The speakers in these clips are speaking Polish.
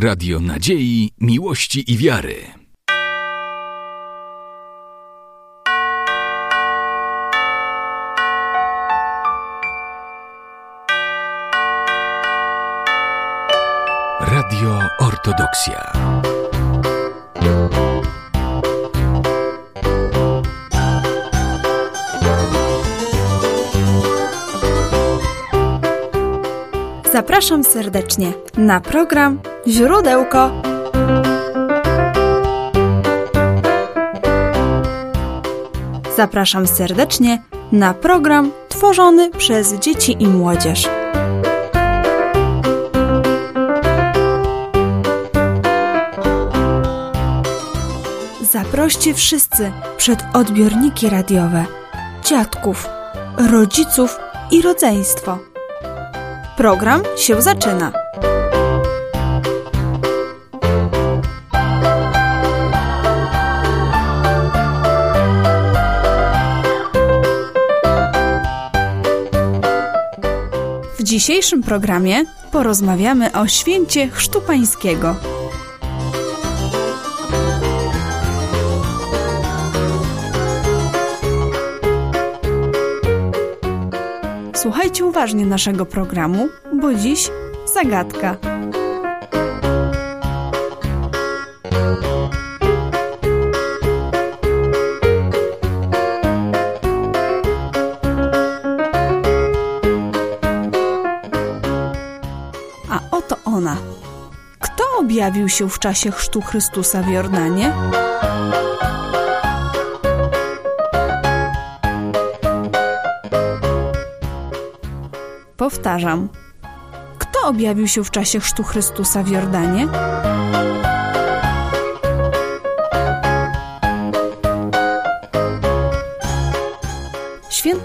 Radio Nadziei, Miłości i Wiary. Radio Ortodoksja. Zapraszam serdecznie na program Źródełko. Zapraszam serdecznie na program tworzony przez dzieci i młodzież. Zaproście wszyscy przed odbiorniki radiowe, dziadków, rodziców i rodzeństwo. Program się zaczyna. Dzisiejszym programie porozmawiamy o święcie Chrztu Pańskiego. Słuchajcie uważnie naszego programu, bo dziś zagadka. A oto ona. Kto objawił się w czasie chrztu Chrystusa w Jordanie? Powtarzam. Kto objawił się w czasie chrztu Chrystusa w Jordanie?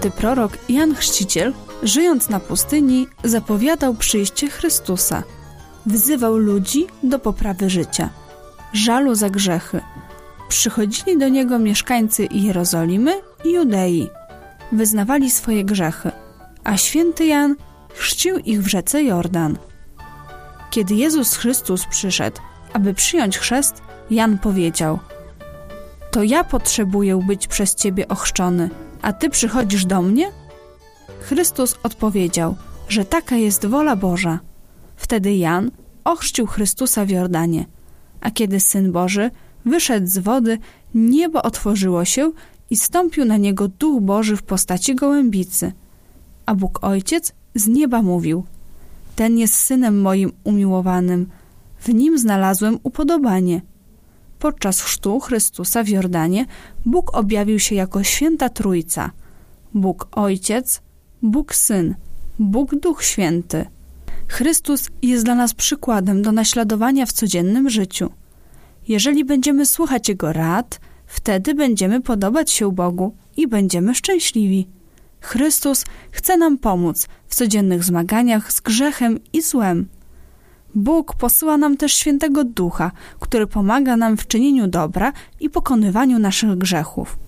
Święty prorok Jan Chrzciciel, żyjąc na pustyni, zapowiadał przyjście Chrystusa. Wzywał ludzi do poprawy życia, żalu za grzechy. Przychodzili do niego mieszkańcy Jerozolimy i Judei. Wyznawali swoje grzechy, a święty Jan chrzcił ich w rzece Jordan. Kiedy Jezus Chrystus przyszedł, aby przyjąć chrzest, Jan powiedział: To ja potrzebuję być przez ciebie ochrzczony, a ty przychodzisz do mnie? Chrystus odpowiedział, że taka jest wola Boża. Wtedy Jan ochrzcił Chrystusa w Jordanie, a kiedy Syn Boży wyszedł z wody, niebo otworzyło się i stąpił na niego Duch Boży w postaci gołębicy. A Bóg Ojciec z nieba mówił: Ten jest synem moim umiłowanym, w nim znalazłem upodobanie. Podczas chrztu Chrystusa w Jordanie Bóg objawił się jako święta Trójca: Bóg Ojciec, Bóg Syn, Bóg Duch Święty. Chrystus jest dla nas przykładem do naśladowania w codziennym życiu. Jeżeli będziemy słuchać Jego rad, wtedy będziemy podobać się Bogu i będziemy szczęśliwi. Chrystus chce nam pomóc w codziennych zmaganiach z grzechem i złem. Bóg posyła nam też świętego Ducha, który pomaga nam w czynieniu dobra i pokonywaniu naszych grzechów.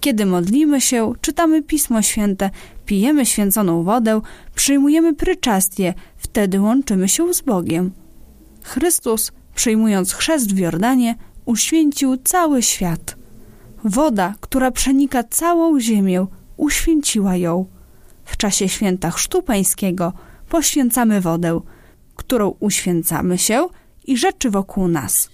Kiedy modlimy się, czytamy Pismo Święte, pijemy święconą wodę, przyjmujemy pryczastie, wtedy łączymy się z Bogiem. Chrystus, przyjmując chrzest w Jordanie, uświęcił cały świat. Woda, która przenika całą ziemię, uświęciła ją. W czasie święta Chrztu Pańskiego poświęcamy wodę, którą uświęcamy się i rzeczy wokół nas.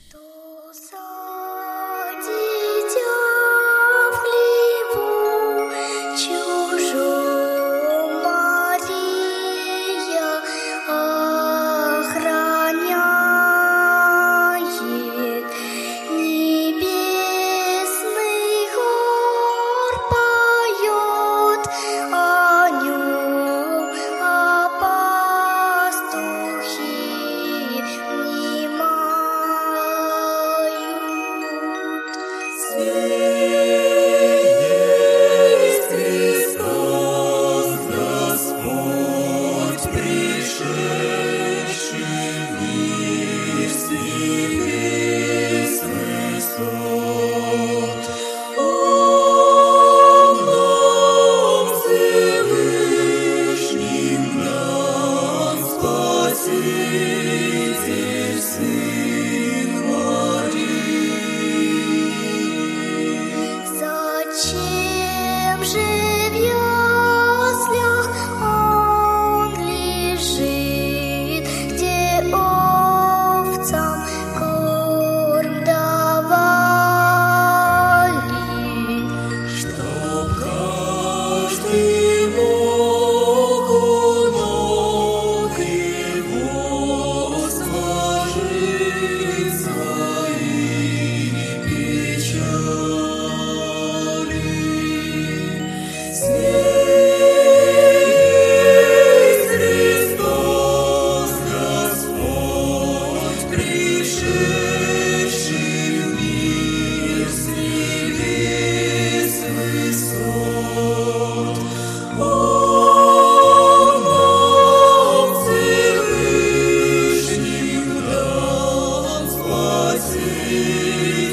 you.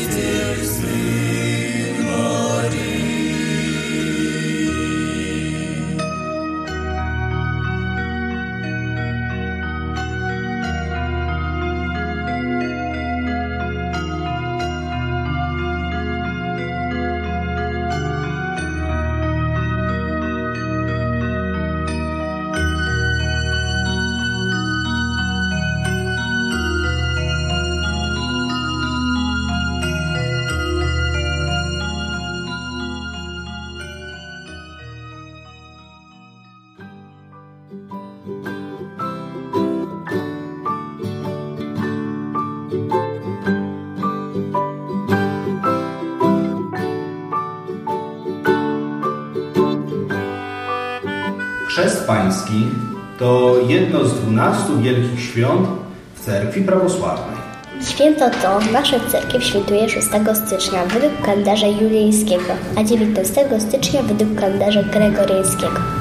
Chrzest Pański to jedno z dwunastu wielkich świąt w cerkwi prawosławnej. Święto to nasza cerkiew świętuje 6 stycznia według kalendarza julijskiego, a 19 stycznia według kalendarza gregoriańskiego.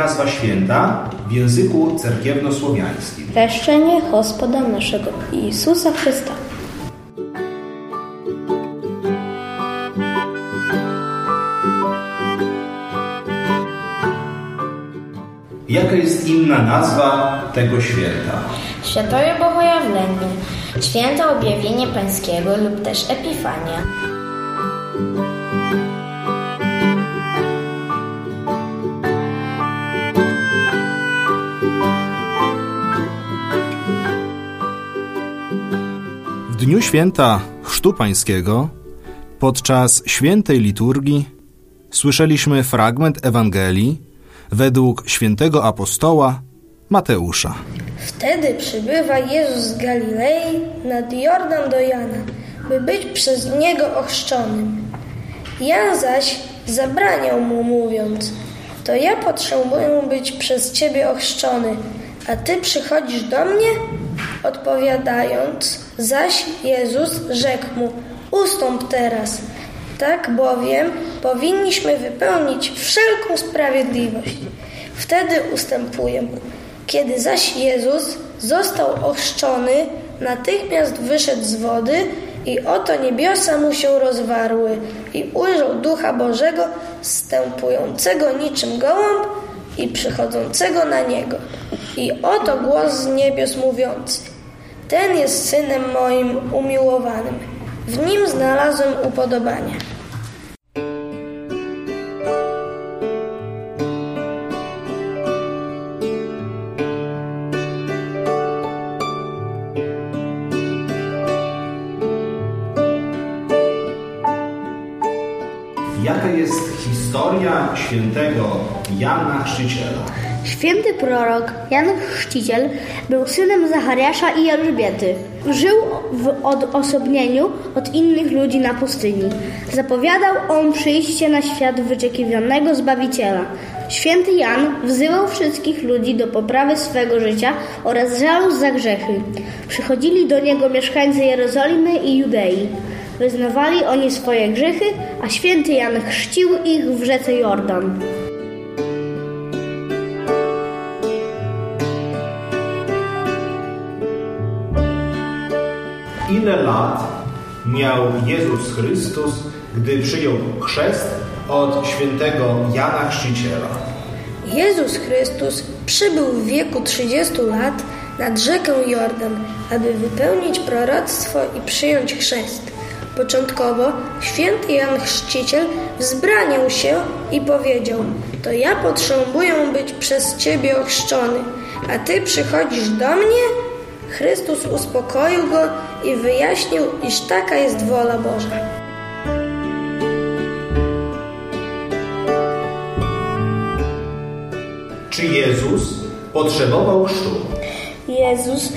Nazwa święta w języku cerkiewnosłowiańskim? Chrzczenie Gospoda naszego Jezusa Chrysta. Jaka jest inna nazwa tego święta? Świętoje Bogojawlenie, Święto Objawienia Pańskiego lub też Epifania. Dniu święta Chrztu Pańskiego, podczas świętej liturgii, słyszeliśmy fragment Ewangelii według świętego apostoła Mateusza. Wtedy przybywa Jezus z Galilei nad Jordan do Jana, by być przez niego ochrzczonym. Jan zaś zabraniał mu, mówiąc: To ja potrzebuję być przez ciebie ochrzczony, a ty przychodzisz do mnie? Odpowiadając, zaś Jezus rzekł mu: Ustąp teraz. Tak bowiem powinniśmy wypełnić wszelką sprawiedliwość. Wtedy ustępuje mu. Kiedy zaś Jezus został ochrzczony, natychmiast wyszedł z wody i oto niebiosa mu się rozwarły i ujrzał Ducha Bożego stępującego niczym gołąb i przychodzącego na niego. I oto głos z niebios mówiący: Ten jest synem moim umiłowanym. W nim znalazłem upodobanie. Jaka jest historia świętego Jana Chrzciciela? Święty prorok Jan Chrzciciel był synem Zachariasza i Elżbiety. Żył w odosobnieniu od innych ludzi na pustyni. Zapowiadał on przyjście na świat wyczekiwanego Zbawiciela. Święty Jan wzywał wszystkich ludzi do poprawy swego życia oraz żalu za grzechy. Przychodzili do niego mieszkańcy Jerozolimy i Judei. Wyznawali oni swoje grzechy, a święty Jan chrzcił ich w rzece Jordan. Ile lat miał Jezus Chrystus, gdy przyjął chrzest od świętego Jana Chrzciciela? Jezus Chrystus przybył w wieku 30 lat nad rzekę Jordan, aby wypełnić proroctwo i przyjąć chrzest. Początkowo święty Jan Chrzciciel wzbraniał się i powiedział: To ja potrzebuję być przez ciebie ochrzczony, a ty przychodzisz do mnie? Chrystus uspokoił go i wyjaśnił, iż taka jest wola Boża. Czy Jezus potrzebował chrztu? Jezus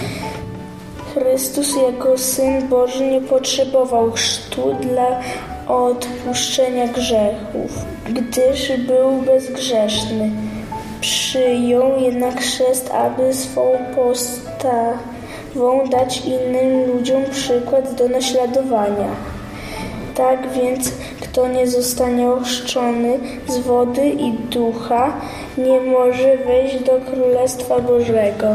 Chrystus jako Syn Boży nie potrzebował chrztu dla odpuszczenia grzechów, gdyż był bezgrzeszny. Przyjął jednak chrzest, aby swą postawą dać innym ludziom przykład do naśladowania. Tak więc, kto nie zostanie ochrzczony z wody i ducha, nie może wejść do Królestwa Bożego.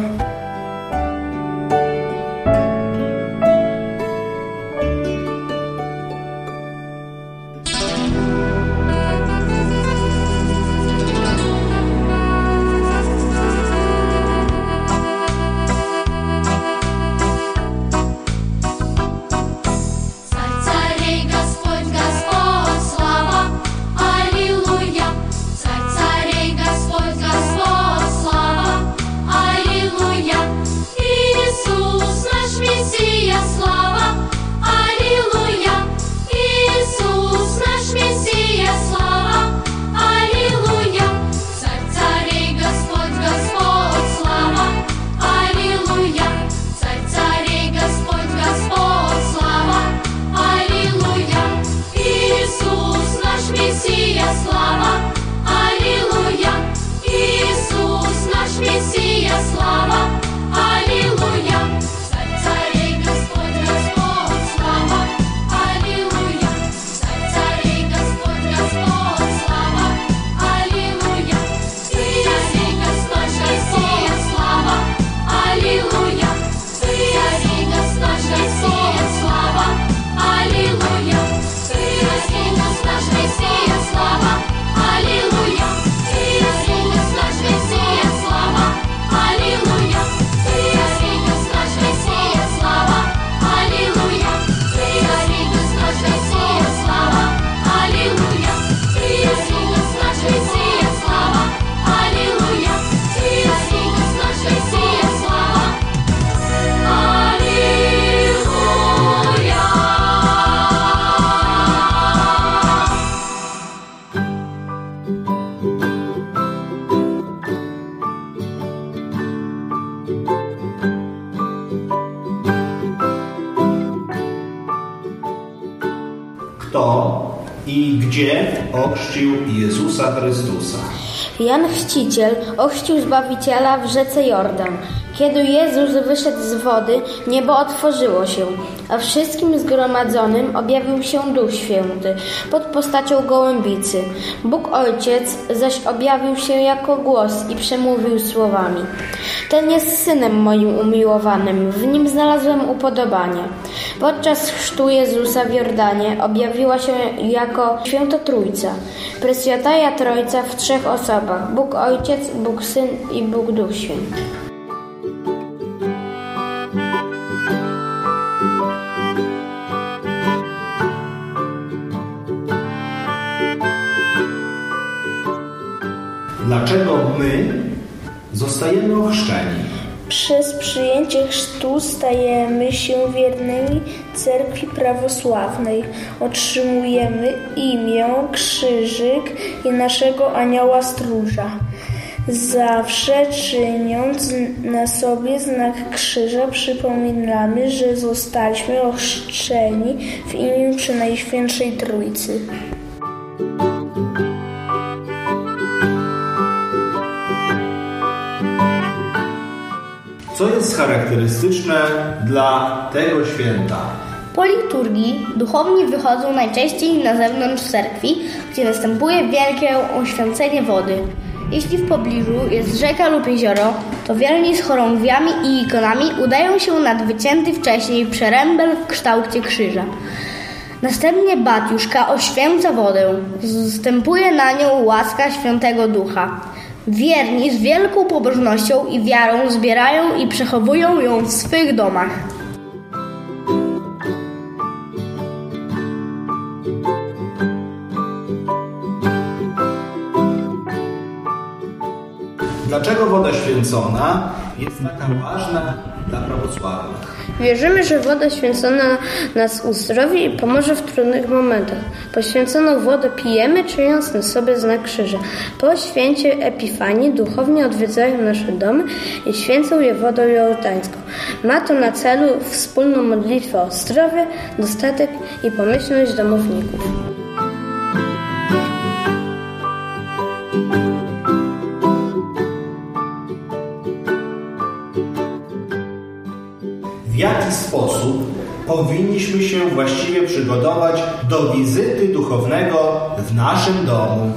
just love ochrzcił Jezusa Chrystusa? Jan Chrzciciel ochrzcił Zbawiciela w rzece Jordan. Kiedy Jezus wyszedł z wody, niebo otworzyło się, a wszystkim zgromadzonym objawił się Duch Święty pod postacią gołębicy. Bóg Ojciec zaś objawił się jako głos i przemówił słowami. Ten jest Synem moim umiłowanym, w nim znalazłem upodobanie. Podczas chrztu Jezusa w Jordanie objawiła się jako Święta Trójca, Presjataja Trójca w trzech osobach, Bóg Ojciec, Bóg Syn i Bóg Duch Święty. Dlaczego my zostajemy ochrzczeni? Przez przyjęcie chrztu stajemy się wiernymi cerkwi prawosławnej. Otrzymujemy imię, krzyżyk i naszego anioła stróża. Zawsze czyniąc na sobie znak krzyża przypominamy, że zostaliśmy ochrzczeni w imię Przenajświętszej Trójcy. Co jest charakterystyczne dla tego święta? Po liturgii duchowni wychodzą najczęściej na zewnątrz cerkwi, gdzie następuje wielkie oświęcenie wody. Jeśli w pobliżu jest rzeka lub jezioro, to wierni z chorągwiami i ikonami udają się nad wycięty wcześniej przerębel w kształcie krzyża. Następnie Batiuszka oświęca wodę, zstępuje na nią łaska Świętego Ducha. Wierni z wielką pobożnością i wiarą zbierają i przechowują ją w swych domach. Dlaczego woda święcona jest taka ważna dla prawosławnych? Wierzymy, że woda święcona nas uzdrowi i pomoże w trudnych momentach. Poświęconą wodę pijemy, czując na sobie znak krzyża. Po święcie Epifanii duchowni odwiedzają nasze domy i święcą je wodą jordańską. Ma to na celu wspólną modlitwę o zdrowie, dostatek i pomyślność domowników. Jaki sposób powinniśmy się właściwie przygotować do wizyty duchownego w naszym domu?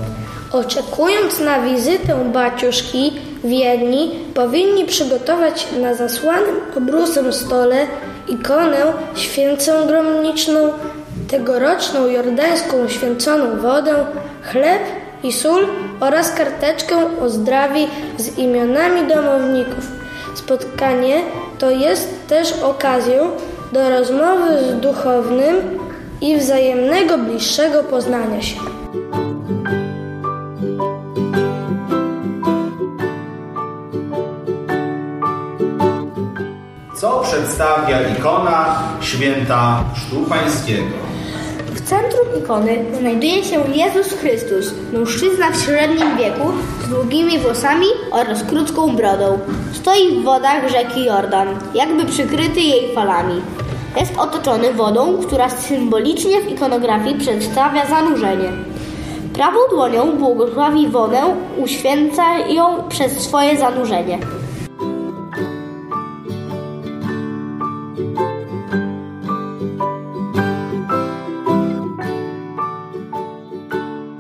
Oczekując na wizytę baciuszki, wierni powinni przygotować na zasłanym obrusem stole ikonę święcą gromniczną, tegoroczną jordańską święconą wodę, chleb i sól oraz karteczkę o zdrowiu z imionami domowników. Spotkanie to jest też okazją do rozmowy z duchownym i wzajemnego bliższego poznania się. Co przedstawia ikona święta Chrztu Pańskiego? Centrum ikony znajduje się Jezus Chrystus, mężczyzna w średnim wieku z długimi włosami oraz krótką brodą. Stoi w wodach rzeki Jordan, jakby przykryty jej falami. Jest otoczony wodą, która symbolicznie w ikonografii przedstawia zanurzenie. Prawą dłonią błogosławi wodę, uświęca ją przez swoje zanurzenie.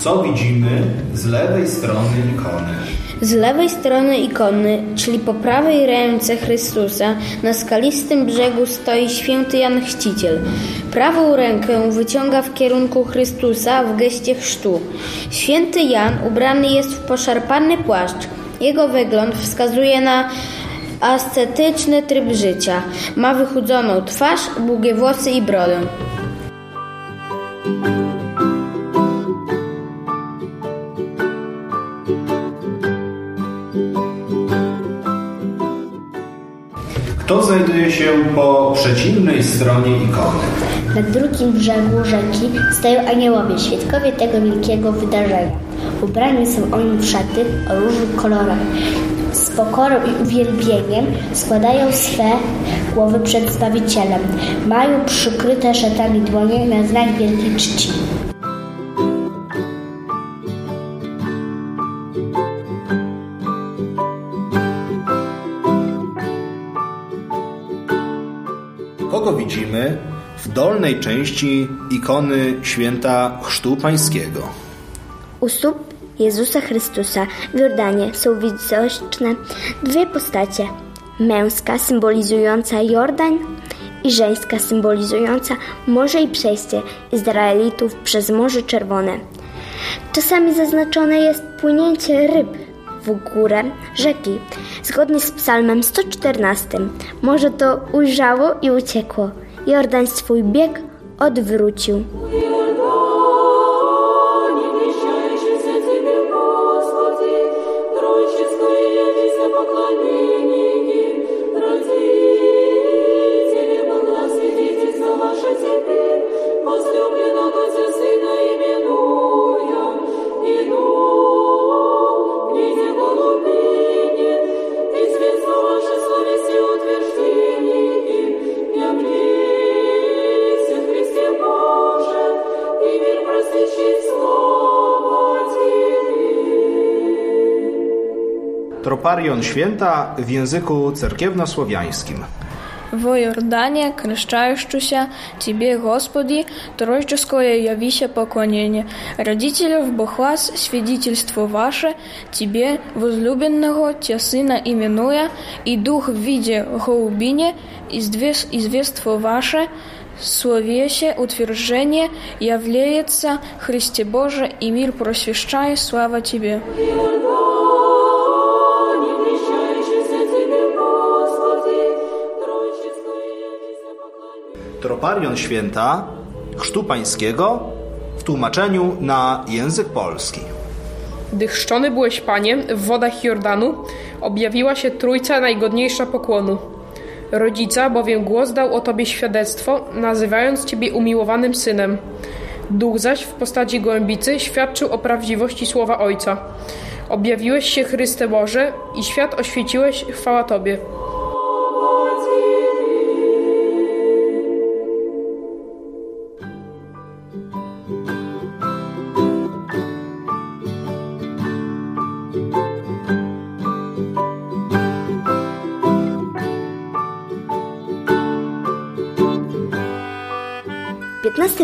Co widzimy z lewej strony ikony? Z lewej strony ikony, czyli po prawej ręce Chrystusa, na skalistym brzegu stoi święty Jan Chrzciciel. Prawą rękę wyciąga w kierunku Chrystusa w geście chrztu. Święty Jan ubrany jest w poszarpany płaszcz. Jego wygląd wskazuje na ascetyczny tryb życia. Ma wychudzoną twarz, długie włosy i brodę. Kto znajduje się po przeciwnej stronie ikony? Na drugim brzegu rzeki stoją aniołowie, świadkowie tego wielkiego wydarzenia. Ubrani są oni w szaty o różnych kolorach. Z pokorą i uwielbieniem składają swe głowy przed Zbawicielem. Mają przykryte szatami dłonie na znak wielkiej czci. Widzimy w dolnej części ikony święta Chrztu Pańskiego? U stóp Jezusa Chrystusa w Jordanie są widoczne dwie postacie. Męska symbolizująca Jordan i żeńska symbolizująca morze i przejście Izraelitów przez Morze Czerwone. Czasami zaznaczone jest płynięcie ryb w górę rzeki. Zgodnie z psalmem 114 morze to ujrzało i uciekło. Jordan swój bieg odwrócił. Troparion święta w języku cerkiewnosłowiańskim. В Иордане, крещающуюся Тебе, Господи, троическое явися поклонение. Родителев Бохвас, свидетельство ваше, Тебе, возлюбленного, Тя Сына именуя, и Дух в виде голубине, извес- известство ваше, словесе утверждение, является Христе Боже, и мир просвещай, слава Тебе. Troparion święta Chrztu Pańskiego w tłumaczeniu na język polski. Gdy chrzczony byłeś, Panie, w wodach Jordanu, objawiła się Trójca najgodniejsza pokłonu. Rodzica bowiem głos dał o Tobie świadectwo, nazywając Ciebie umiłowanym Synem. Duch zaś w postaci gołębicy świadczył o prawdziwości słowa Ojca. Objawiłeś się Chryste Boże i świat oświeciłeś, chwała Tobie.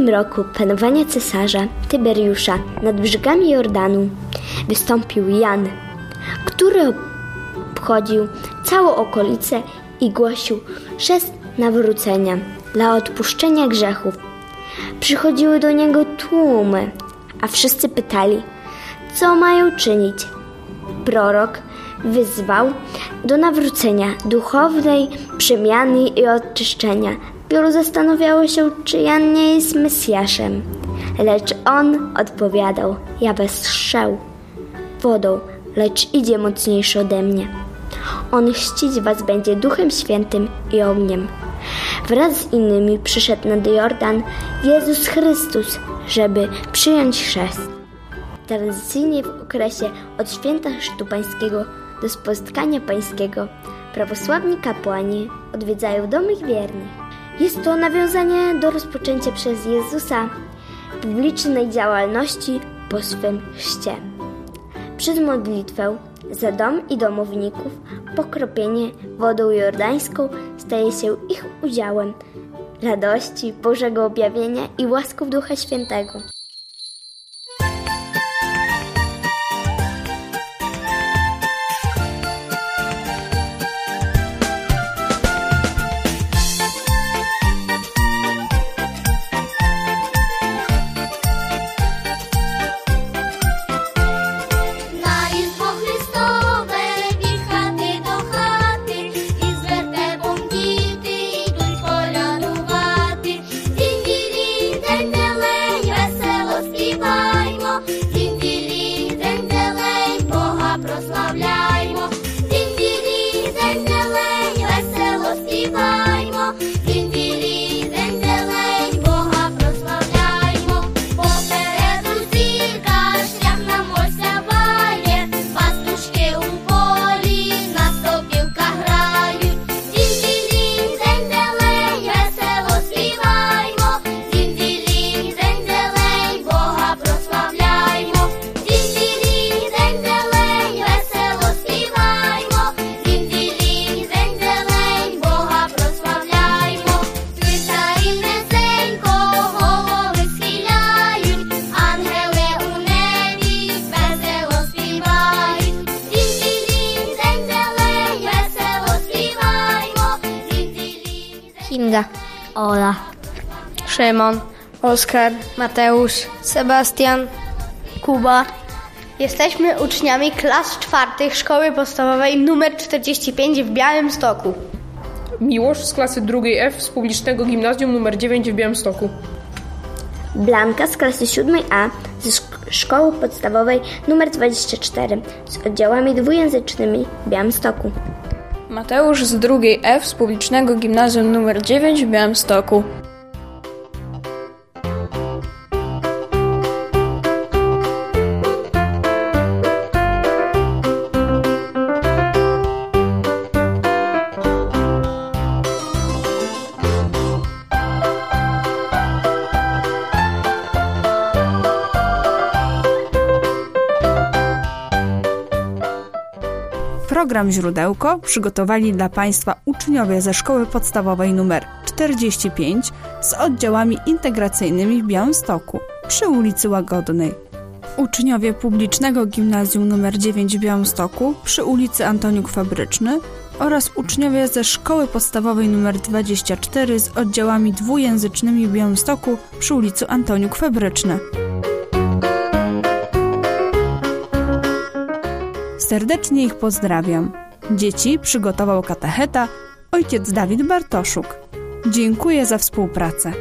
Roku panowania cesarza Tyberiusza nad brzegami Jordanu wystąpił Jan, który obchodził całą okolicę i głosił chrzest nawrócenia dla odpuszczenia grzechów. Przychodziły do niego tłumy, a wszyscy pytali, co mają czynić. Prorok wyzwał do nawrócenia duchownej przemiany i oczyszczenia. Wielu zastanawiało się, czy Jan nie jest Mesjaszem. Lecz on odpowiadał, ja bez chrzał wodą, lecz idzie mocniejszy ode mnie. On chrzcić was będzie Duchem Świętym i ogniem. Wraz z innymi przyszedł nad Jordan Jezus Chrystus, żeby przyjąć chrzest. Tradycyjnie w okresie od święta chrztu pańskiego do spotkania pańskiego prawosławni kapłani odwiedzają domy wiernych. Jest to nawiązanie do rozpoczęcia przez Jezusa publicznej działalności po swym chrzcie. Przez modlitwę za dom i domowników pokropienie wodą jordańską staje się ich udziałem radości, Bożego objawienia i łasków Ducha Świętego. Szymon, Oskar, Mateusz, Sebastian, Kuba. Jesteśmy uczniami klas czwartych szkoły podstawowej nr 45 w Białymstoku. Miłosz z klasy drugiej F z publicznego gimnazjum nr 9 w Białymstoku. Blanka z klasy 7A ze szk- szkoły podstawowej nr 24 z oddziałami dwujęzycznymi w Białymstoku. Mateusz z drugiej F z publicznego gimnazjum nr 9 w Białymstoku. Program Źródełko przygotowali dla Państwa uczniowie ze Szkoły Podstawowej nr 45 z oddziałami integracyjnymi w Białymstoku przy ulicy Łagodnej. Uczniowie publicznego gimnazjum nr 9 w Białymstoku przy ulicy Antoniuk Fabryczny oraz uczniowie ze Szkoły Podstawowej nr 24 z oddziałami dwujęzycznymi w Białymstoku przy ulicy Antoniuk Fabryczny. Serdecznie ich pozdrawiam. Dzieci przygotował katecheta ojciec Dawid Bartoszuk. Dziękuję za współpracę.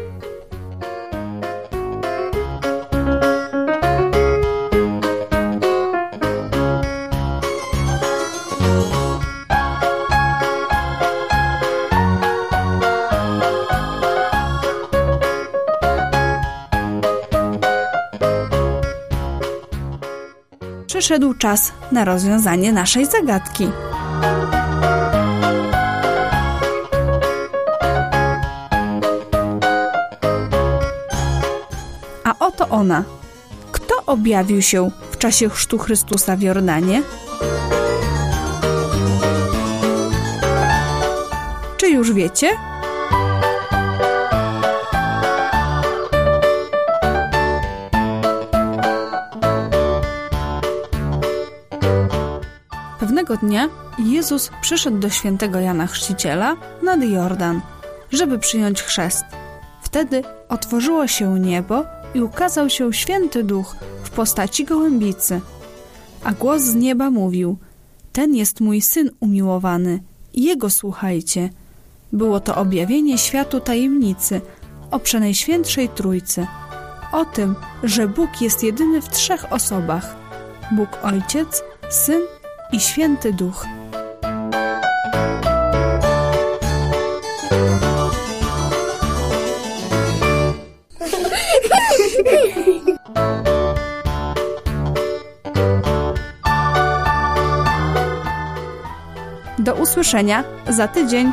Przyszedł czas na rozwiązanie naszej zagadki. A oto ona. Kto objawił się w czasie chrztu Chrystusa w Jordanie? Czy już wiecie? Pewnego dnia Jezus przyszedł do świętego Jana Chrzciciela nad Jordan, żeby przyjąć chrzest. Wtedy otworzyło się niebo i ukazał się święty duch w postaci gołębicy. A głos z nieba mówił: Ten jest mój syn umiłowany, jego słuchajcie. Było to objawienie światu tajemnicy o przenajświętszej Trójcy. O tym, że Bóg jest jedyny w trzech osobach: Bóg Ojciec, Syn i Święty Duch. Do usłyszenia za tydzień.